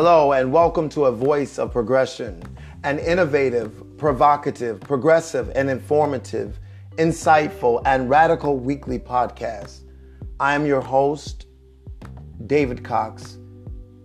Hello, and welcome to A Voice of Progression, an innovative, provocative, progressive, and informative, insightful, and radical weekly podcast. I am your host, David Cox.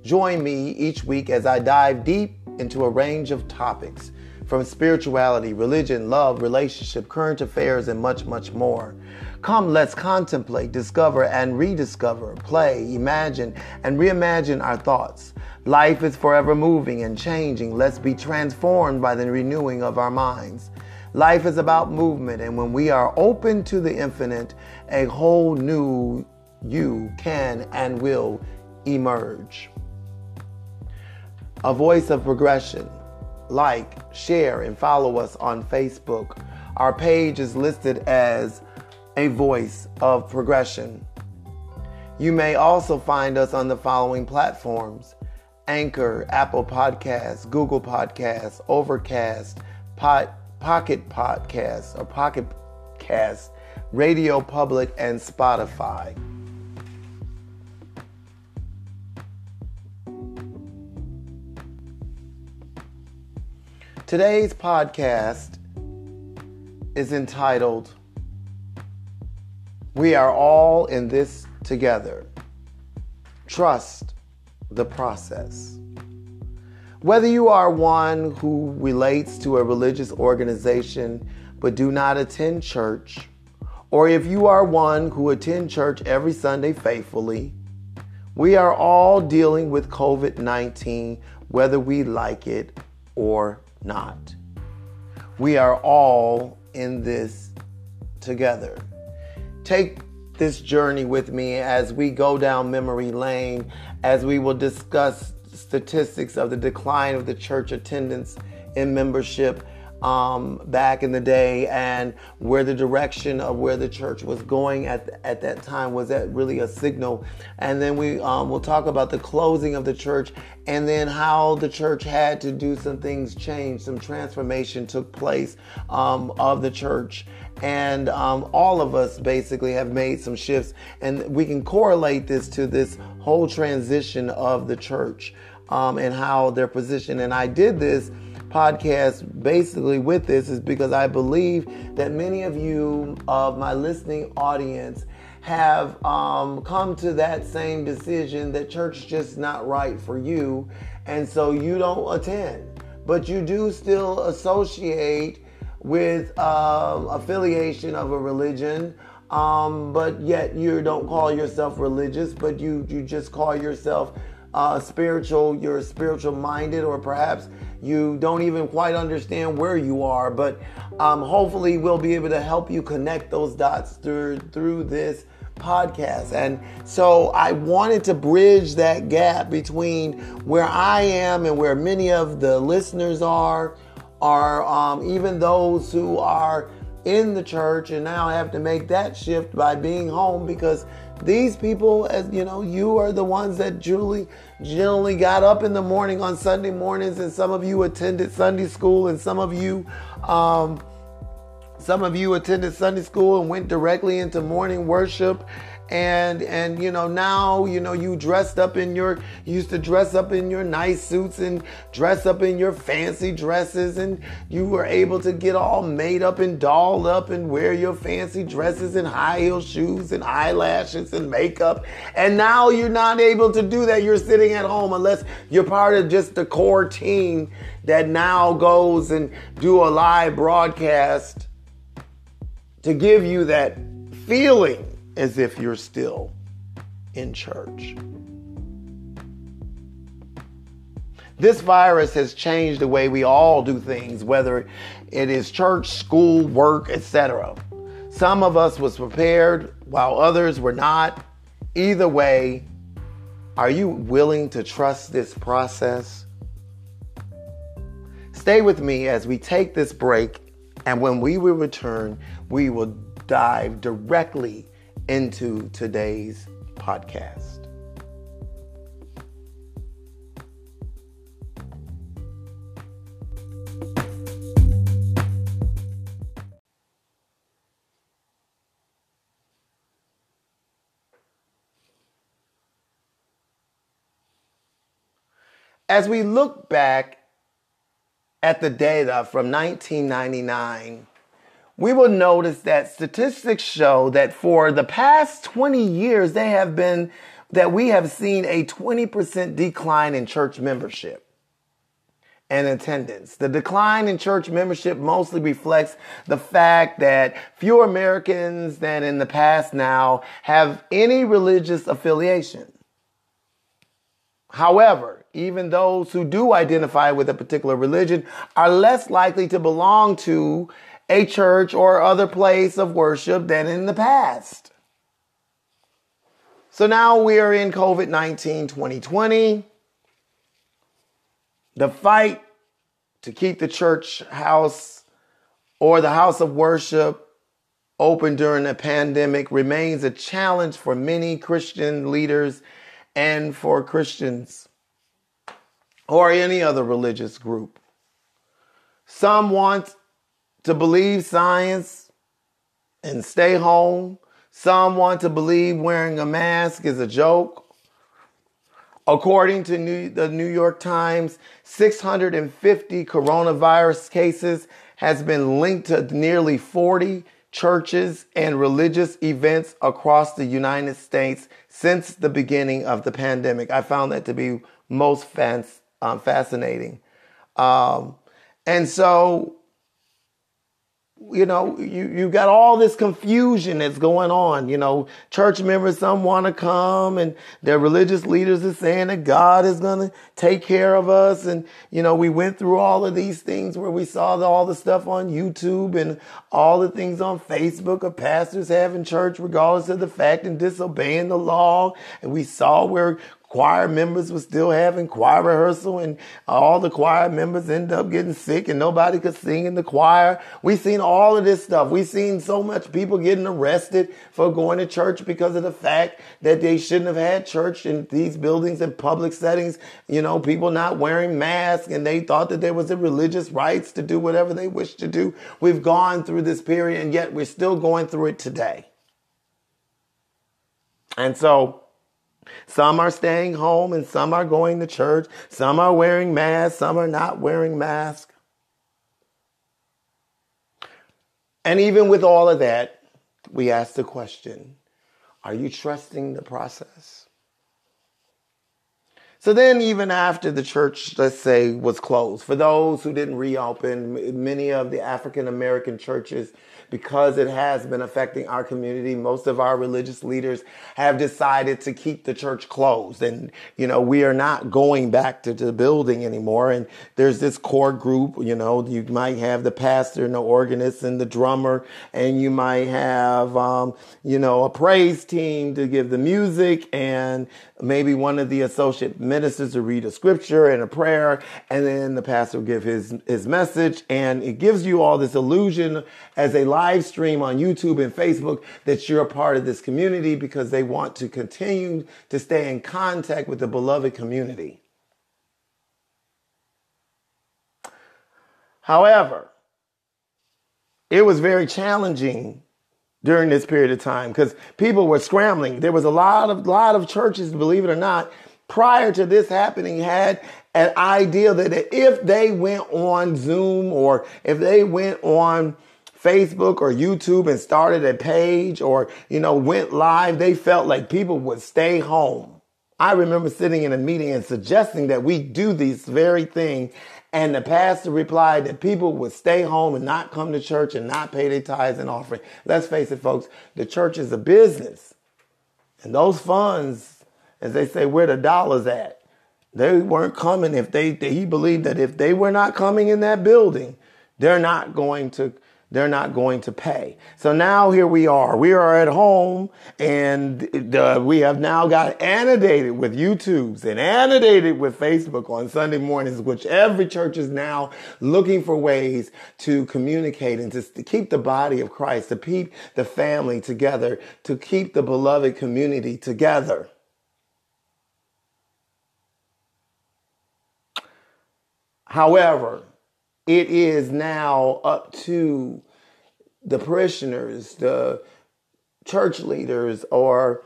Join me each week as I dive deep into a range of topics from spirituality, religion, love, relationship, current affairs, and much, much more. Come, let's contemplate, discover, and rediscover, play, imagine, and reimagine our thoughts. Life is forever moving and changing. Let's be transformed by the renewing of our minds. Life is about movement, and when we are open to the infinite, a whole new you can and will emerge. A voice of progression. Like, share, and follow us on Facebook. Our page is listed as a voice of progression. You may also find us on the following platforms Anchor, Apple Podcasts, Google Podcasts, Overcast, Pocket Podcasts, or Pocket Cast, Radio Public, and Spotify. Today's podcast is entitled we are all in this together. Trust the process. Whether you are one who relates to a religious organization but do not attend church, or if you are one who attend church every Sunday faithfully, we are all dealing with COVID 19, whether we like it or not. We are all in this together. Take this journey with me as we go down memory lane, as we will discuss statistics of the decline of the church attendance in membership um, back in the day and where the direction of where the church was going at, at that time was that really a signal? And then we um, will talk about the closing of the church and then how the church had to do some things change some transformation took place um, of the church. And um, all of us basically have made some shifts and we can correlate this to this whole transition of the church um, and how they're positioned. And i did this podcast basically with this is because I believe that many of you of my listening audience have um, come to that same decision that church just not right for you, and so you don't attend. But you do still associate with um, affiliation of a religion, um, but yet you don't call yourself religious, but you you just call yourself uh, spiritual. You're spiritual minded, or perhaps you don't even quite understand where you are, but um, hopefully we'll be able to help you connect those dots through through this podcast. And so I wanted to bridge that gap between where I am and where many of the listeners are, are um, even those who are in the church and now have to make that shift by being home because these people, as you know, you are the ones that Julie generally got up in the morning on Sunday mornings, and some of you attended Sunday school, and some of you, um, some of you attended Sunday school and went directly into morning worship and and you know now you know you dressed up in your you used to dress up in your nice suits and dress up in your fancy dresses and you were able to get all made up and dolled up and wear your fancy dresses and high heel shoes and eyelashes and makeup. And now you're not able to do that. You're sitting at home unless you're part of just the core team that now goes and do a live broadcast to give you that feeling as if you're still in church. This virus has changed the way we all do things, whether it is church, school, work, etc. Some of us was prepared while others were not. Either way, are you willing to trust this process? Stay with me as we take this break, and when we will return, we will dive directly into today's podcast. as we look back at the data from 1999, we will notice that statistics show that for the past 20 years, they have been, that we have seen a 20% decline in church membership and attendance. The decline in church membership mostly reflects the fact that fewer Americans than in the past now have any religious affiliation. However, even those who do identify with a particular religion are less likely to belong to a church or other place of worship than in the past. So now we are in COVID 19 2020. The fight to keep the church house or the house of worship open during the pandemic remains a challenge for many Christian leaders and for Christians or any other religious group. Some want to believe science and stay home. Some want to believe wearing a mask is a joke. According to New, the New York Times, 650 coronavirus cases has been linked to nearly 40 churches and religious events across the United States since the beginning of the pandemic. I found that to be most um, fascinating. Um, and so you know, you, you got all this confusion that's going on. You know, church members, some want to come and their religious leaders are saying that God is going to take care of us. And, you know, we went through all of these things where we saw the, all the stuff on YouTube and all the things on Facebook of pastors having church regardless of the fact and disobeying the law. And we saw where choir members were still having choir rehearsal and all the choir members end up getting sick and nobody could sing in the choir. We've seen all of this stuff. We've seen so much people getting arrested for going to church because of the fact that they shouldn't have had church in these buildings and public settings. You know, people not wearing masks and they thought that there was a religious rights to do whatever they wish to do. We've gone through this period and yet we're still going through it today. And so, some are staying home and some are going to church. Some are wearing masks, some are not wearing masks. And even with all of that, we ask the question are you trusting the process? So then, even after the church, let's say, was closed, for those who didn't reopen, many of the African American churches because it has been affecting our community. Most of our religious leaders have decided to keep the church closed. And, you know, we are not going back to the building anymore. And there's this core group, you know, you might have the pastor and the organist and the drummer, and you might have, um, you know, a praise team to give the music and maybe one of the associate ministers to read a scripture and a prayer, and then the pastor will give his, his message. And it gives you all this illusion as a live stream on YouTube and Facebook that you're a part of this community because they want to continue to stay in contact with the beloved community. However, it was very challenging during this period of time because people were scrambling. There was a lot of lot of churches, believe it or not, prior to this happening had an idea that if they went on Zoom or if they went on Facebook or YouTube and started a page or, you know, went live, they felt like people would stay home. I remember sitting in a meeting and suggesting that we do this very thing. And the pastor replied that people would stay home and not come to church and not pay their tithes and offering. Let's face it, folks, the church is a business. And those funds, as they say, where the dollars at? They weren't coming if they, he believed that if they were not coming in that building, they're not going to they're not going to pay. So now here we are. We are at home and the, we have now got annotated with YouTubes and annotated with Facebook on Sunday mornings, which every church is now looking for ways to communicate and to, to keep the body of Christ, to keep the family together, to keep the beloved community together. However, it is now up to the parishioners, the church leaders, or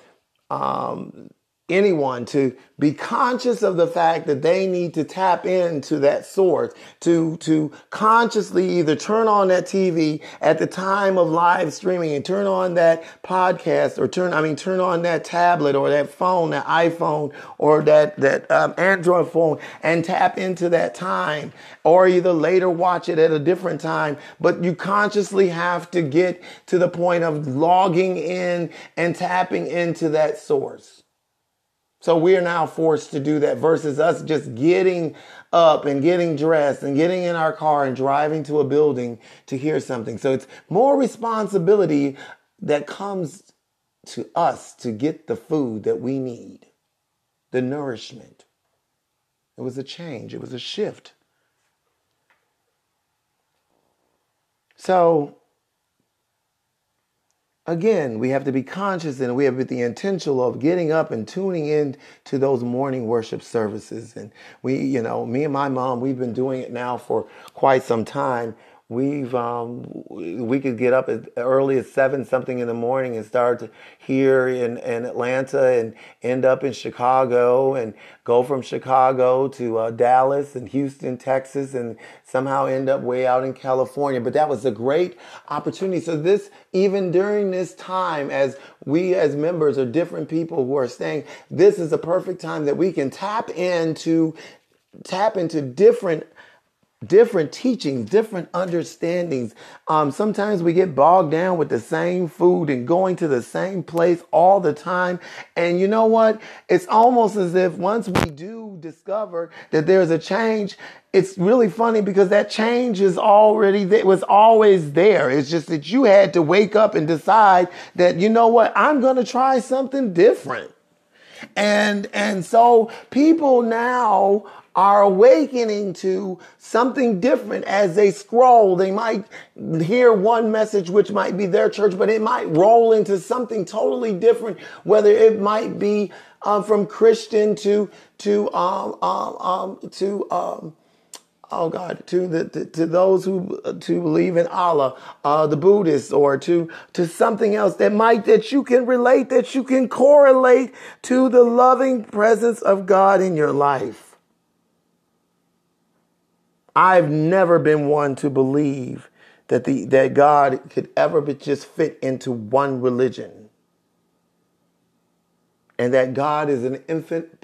um, anyone to be conscious of the fact that they need to tap into that source to to consciously either turn on that TV at the time of live streaming and turn on that podcast or turn I mean turn on that tablet or that phone that iPhone or that that um, Android phone and tap into that time or either later watch it at a different time. But you consciously have to get to the point of logging in and tapping into that source so we are now forced to do that versus us just getting up and getting dressed and getting in our car and driving to a building to hear something. So it's more responsibility that comes to us to get the food that we need, the nourishment. It was a change, it was a shift. So again, we have to be conscious and we have the intention of getting up and tuning in to those morning worship services. And we, you know, me and my mom, we've been doing it now for quite some time we've um, we could get up as early as seven something in the morning and start here in, in Atlanta and end up in Chicago and go from Chicago to uh, Dallas and Houston, Texas, and somehow end up way out in California. But that was a great opportunity. So this, even during this time, as we as members are different people who are staying, this is a perfect time that we can tap into tap into different different teachings, different understandings. Um, sometimes we get bogged down with the same food and going to the same place all the time. And you know what? It's almost as if once we do discover that there's a change, it's really funny because that change is already there, was always there. It's just that you had to wake up and decide that, you know what? I'm going to try something different. And, and so people now are awakening to something different as they scroll. They might hear one message, which might be their church, but it might roll into something totally different, whether it might be um, from Christian to, to, um, um, um to, um, oh God, to the to, to, those who to believe in Allah, uh, the Buddhists, or to to something else that might that you can relate, that you can correlate to the loving presence of God in your life. I've never been one to believe that the that God could ever just fit into one religion. And that God is an infinite,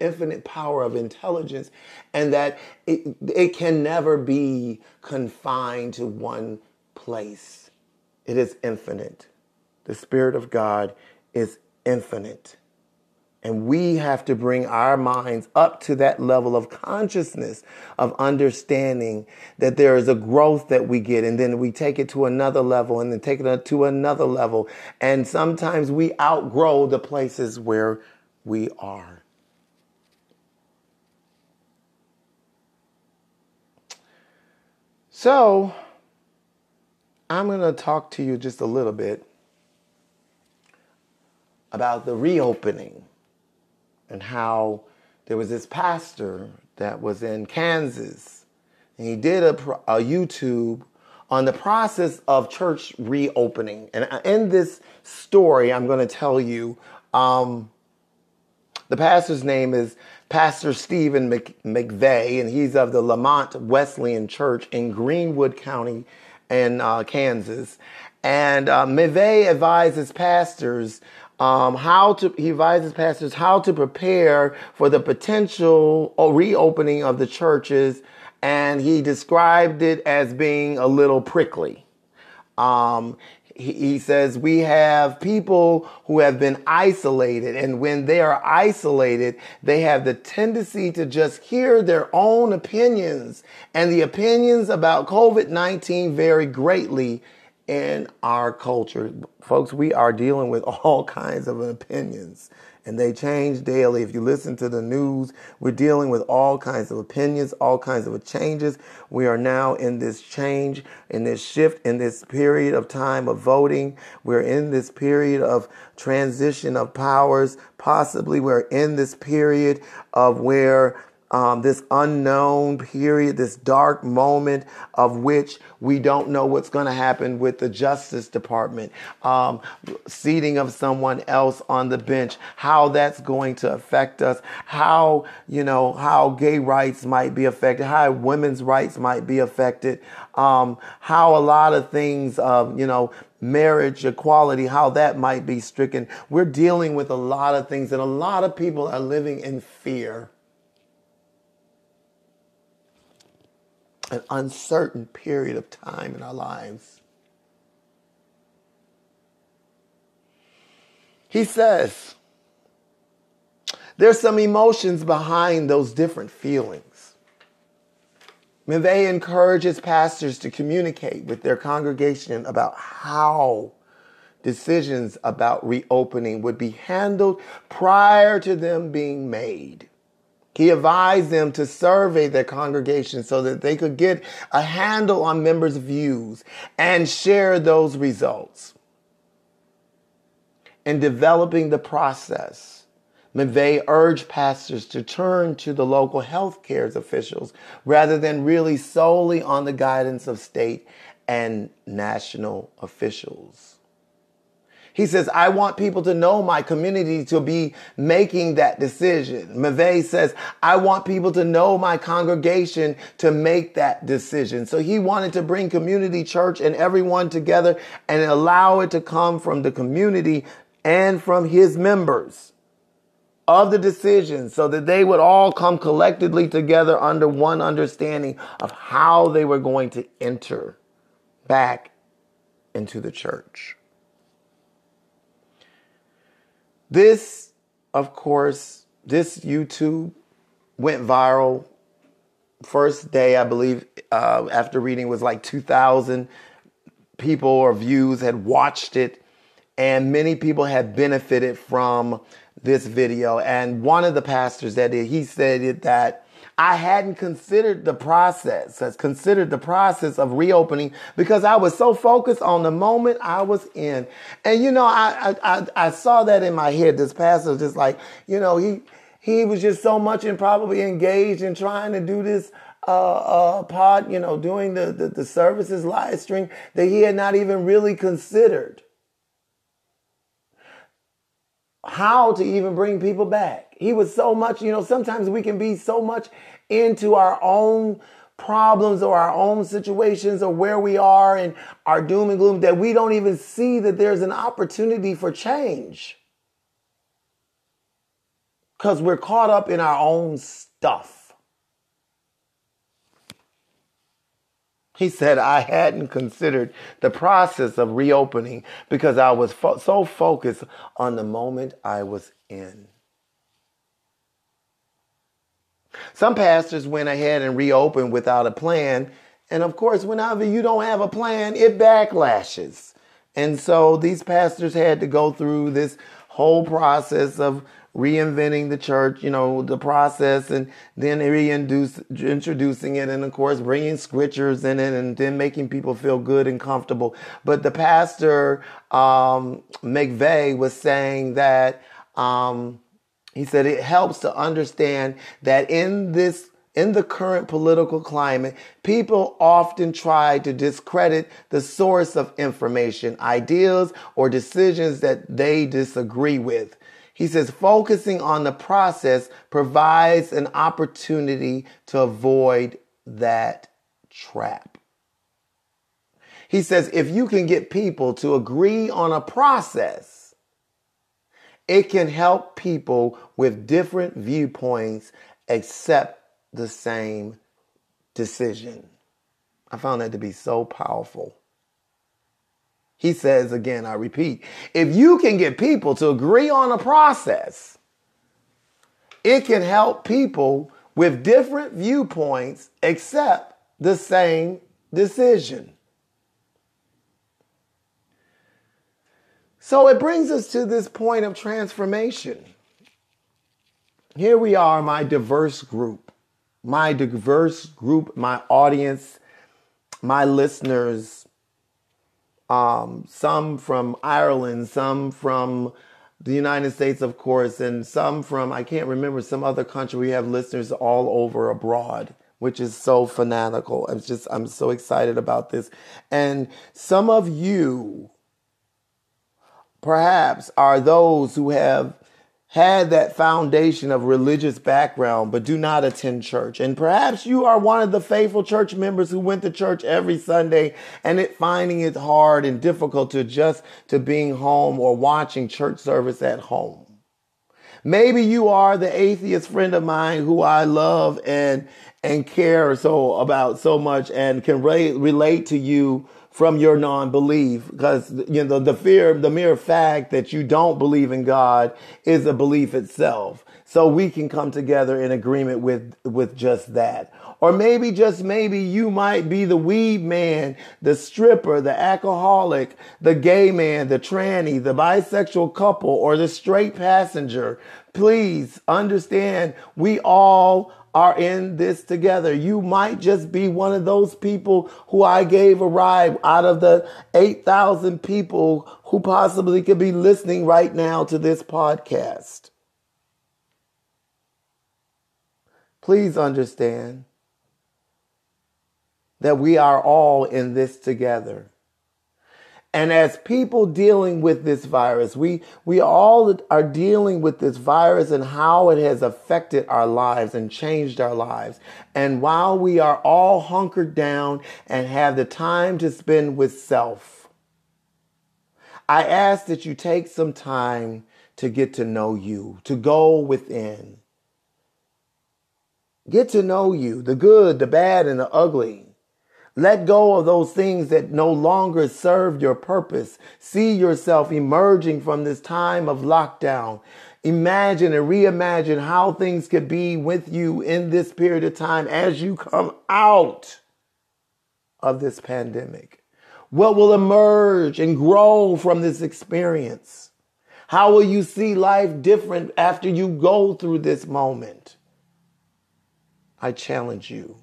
infinite power of intelligence, and that it, it can never be confined to one place. It is infinite. The Spirit of God is infinite. And we have to bring our minds up to that level of consciousness, of understanding that there is a growth that we get, and then we take it to another level, and then take it to another level. And sometimes we outgrow the places where we are. So, I'm going to talk to you just a little bit about the reopening and how there was this pastor that was in Kansas, and he did a, a YouTube on the process of church reopening. And in this story, I'm going to tell you um, the pastor's name is Pastor Stephen McVeigh, and he's of the Lamont Wesleyan Church in Greenwood County in uh, Kansas. And uh, McVeigh advises pastors um, how to he advises pastors how to prepare for the potential reopening of the churches, and he described it as being a little prickly. Um, he, he says we have people who have been isolated, and when they are isolated, they have the tendency to just hear their own opinions, and the opinions about COVID 19 vary greatly in our culture. Folks, we are dealing with all kinds of opinions and they change daily. If you listen to the news, we're dealing with all kinds of opinions, all kinds of changes. We are now in this change, in this shift, in this period of time of voting. We're in this period of transition of powers. Possibly we're in this period of where um, this unknown period, this dark moment of which we don't know what's going to happen with the Justice Department, um, seating of someone else on the bench, how that's going to affect us, how, you know, how gay rights might be affected, how women's rights might be affected, um, how a lot of things, of, you know, marriage equality, how that might be stricken. We're dealing with a lot of things, and a lot of people are living in fear. An uncertain period of time in our lives. He says, there's some emotions behind those different feelings. McVeigh encourages pastors to communicate with their congregation about how decisions about reopening would be handled prior to them being made. He advised them to survey their congregation so that they could get a handle on members' views and share those results. In developing the process, McVeigh urged pastors to turn to the local health care officials rather than really solely on the guidance of state and national officials. He says, I want people to know my community to be making that decision. McVeigh says, I want people to know my congregation to make that decision. So he wanted to bring community church and everyone together and allow it to come from the community and from his members of the decision so that they would all come collectively together under one understanding of how they were going to enter back into the church. This, of course, this YouTube went viral. First day, I believe, uh, after reading was like 2,000 people or views had watched it, and many people had benefited from this video. And one of the pastors that did, he said that I hadn't considered the process, has considered the process of reopening because I was so focused on the moment I was in. And you know, I I I saw that in my head. This pastor was just like, you know, he he was just so much and probably engaged in trying to do this uh, uh, pod, you know, doing the, the, the services live stream that he had not even really considered how to even bring people back. He was so much, you know, sometimes we can be so much into our own problems or our own situations or where we are and our doom and gloom that we don't even see that there's an opportunity for change. Because we're caught up in our own stuff. He said, I hadn't considered the process of reopening because I was fo- so focused on the moment I was in. Some pastors went ahead and reopened without a plan. And of course, whenever you don't have a plan, it backlashes. And so these pastors had to go through this whole process of reinventing the church, you know, the process and then reintroducing it and of course bringing scriptures in it and then making people feel good and comfortable. But the pastor, um, McVeigh was saying that, um, he said it helps to understand that in this in the current political climate, people often try to discredit the source of information, ideas, or decisions that they disagree with. He says focusing on the process provides an opportunity to avoid that trap. He says if you can get people to agree on a process, it can help people with different viewpoints accept the same decision. I found that to be so powerful. He says again, I repeat, if you can get people to agree on a process, it can help people with different viewpoints accept the same decision. So it brings us to this point of transformation. Here we are, my diverse group, my diverse group, my audience, my listeners um, some from Ireland, some from the United States, of course, and some from, I can't remember, some other country. We have listeners all over abroad, which is so fanatical. I'm just, I'm so excited about this. And some of you, perhaps, are those who have had that foundation of religious background but do not attend church. And perhaps you are one of the faithful church members who went to church every Sunday and it finding it hard and difficult to adjust to being home or watching church service at home. Maybe you are the atheist friend of mine who I love and and care so about so much and can re- relate to you from your non-belief because you know the fear the mere fact that you don't believe in God is a belief itself. So we can come together in agreement with with just that. Or maybe just maybe you might be the weed man the stripper the alcoholic the gay man the tranny the bisexual couple or the straight passenger. Please understand we all are in this together. You might just be one of those people who I gave a ride out of the 8,000 people who possibly could be listening right now to this podcast. Please understand that we are all in this together. And as people dealing with this virus, we, we all are dealing with this virus and how it has affected our lives and changed our lives. And while we are all hunkered down and have the time to spend with self, I ask that you take some time to get to know you, to go within. Get to know you, the good, the bad, and the ugly. Let go of those things that no longer serve your purpose. See yourself emerging from this time of lockdown. Imagine and reimagine how things could be with you in this period of time as you come out of this pandemic. What will emerge and grow from this experience? How will you see life different after you go through this moment? I challenge you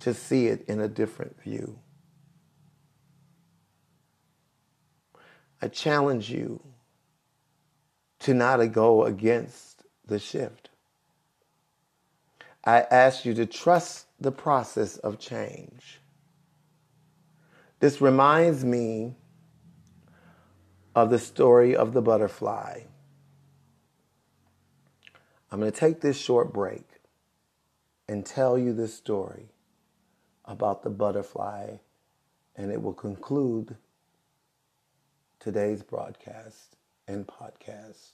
to see it in a different view. I challenge you to not go against the shift. I ask you to trust the process of change. This reminds me of the story of the butterfly. I'm going to take this short break and tell you this story about the butterfly, and it will conclude today's broadcast and podcast.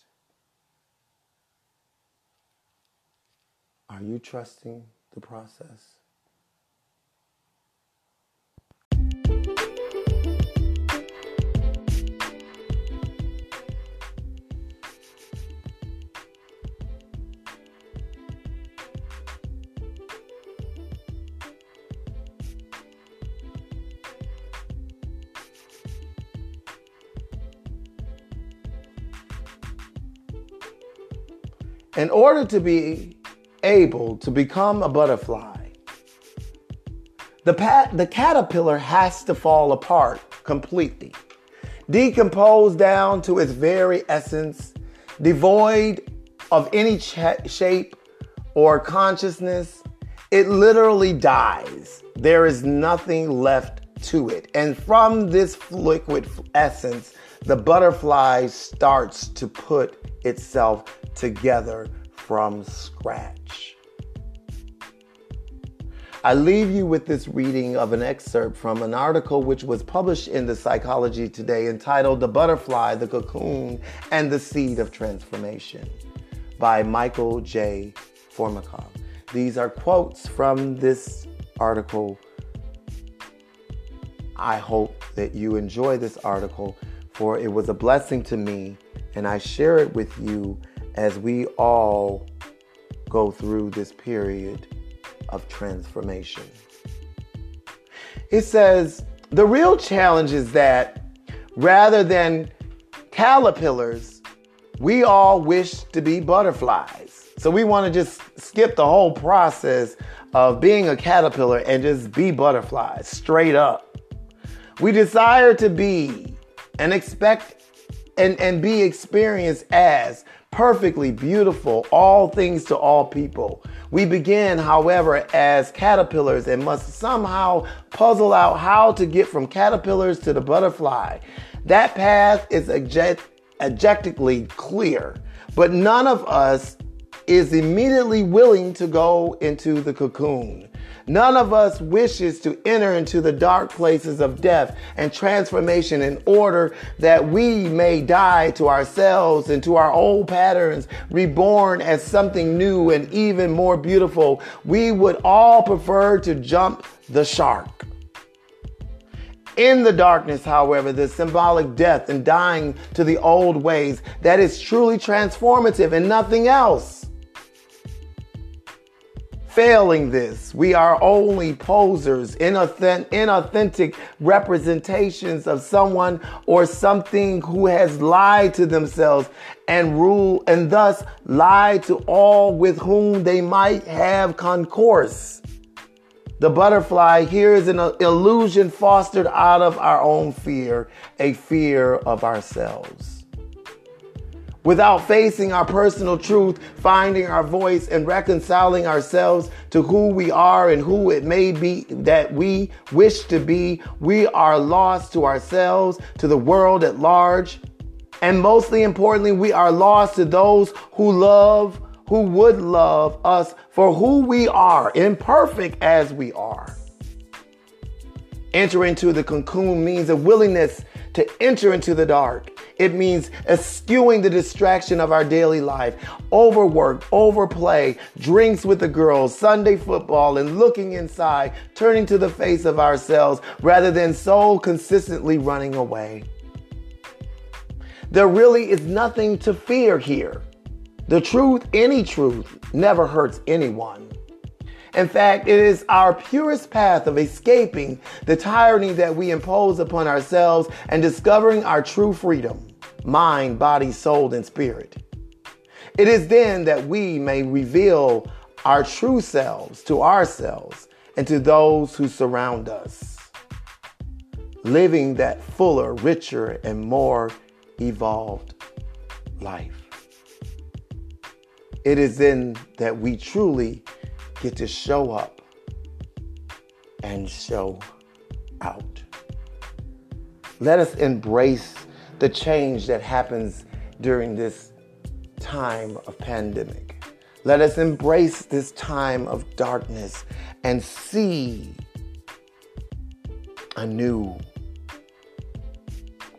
Are you trusting the process? In order to be able to become a butterfly, the, pat- the caterpillar has to fall apart completely, decompose down to its very essence, devoid of any ch- shape or consciousness. It literally dies. There is nothing left to it. And from this liquid essence, the butterfly starts to put itself together from scratch. I leave you with this reading of an excerpt from an article which was published in the Psychology Today entitled The Butterfly, the Cocoon, and the Seed of Transformation by Michael J. Formica. These are quotes from this article. I hope that you enjoy this article, for it was a blessing to me, and I share it with you as we all go through this period of transformation. It says the real challenge is that rather than caterpillars, we all wish to be butterflies. So we want to just skip the whole process of being a caterpillar and just be butterflies straight up. We desire to be and expect and, and be experienced as perfectly beautiful, all things to all people. We begin, however, as caterpillars and must somehow puzzle out how to get from caterpillars to the butterfly. That path is objectively clear, but none of us is immediately willing to go into the cocoon. None of us wishes to enter into the dark places of death and transformation in order that we may die to ourselves and to our old patterns, reborn as something new and even more beautiful. We would all prefer to jump the shark. In the darkness, however, the symbolic death and dying to the old ways, that is truly transformative and nothing else. Failing this, we are only posers, inauthentic representations of someone or something who has lied to themselves and rule and thus lied to all with whom they might have concourse. The butterfly here is an illusion fostered out of our own fear, a fear of ourselves without facing our personal truth, finding our voice, and reconciling ourselves to who we are and who it may be that we wish to be, we are lost to ourselves, to the world at large. And mostly importantly, we are lost to those who love, who would love us for who we are, imperfect as we are. Enter into the cocoon means a willingness to enter into the dark. It means eschewing the distraction of our daily life, overwork, overplay, drinks with the girls, Sunday football, and looking inside, turning to the face of ourselves rather than so consistently running away. There really is nothing to fear here. The truth, any truth, never hurts anyone. In fact, it is our purest path of escaping the tyranny that we impose upon ourselves and discovering our true freedom mind, body, soul, and spirit. It is then that we may reveal our true selves to ourselves and to those who surround us, living that fuller, richer, and more evolved life. It is then that we truly get to show up and show out. Let us embrace the change that happens during this time of pandemic. Let us embrace this time of darkness and see a new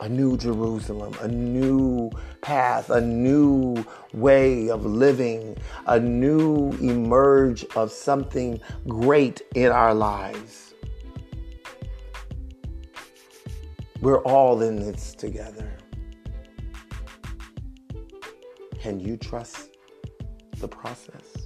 a new Jerusalem, a new path, a new way of living, a new emerge of something great in our lives. We're all in this together. Can you trust the process?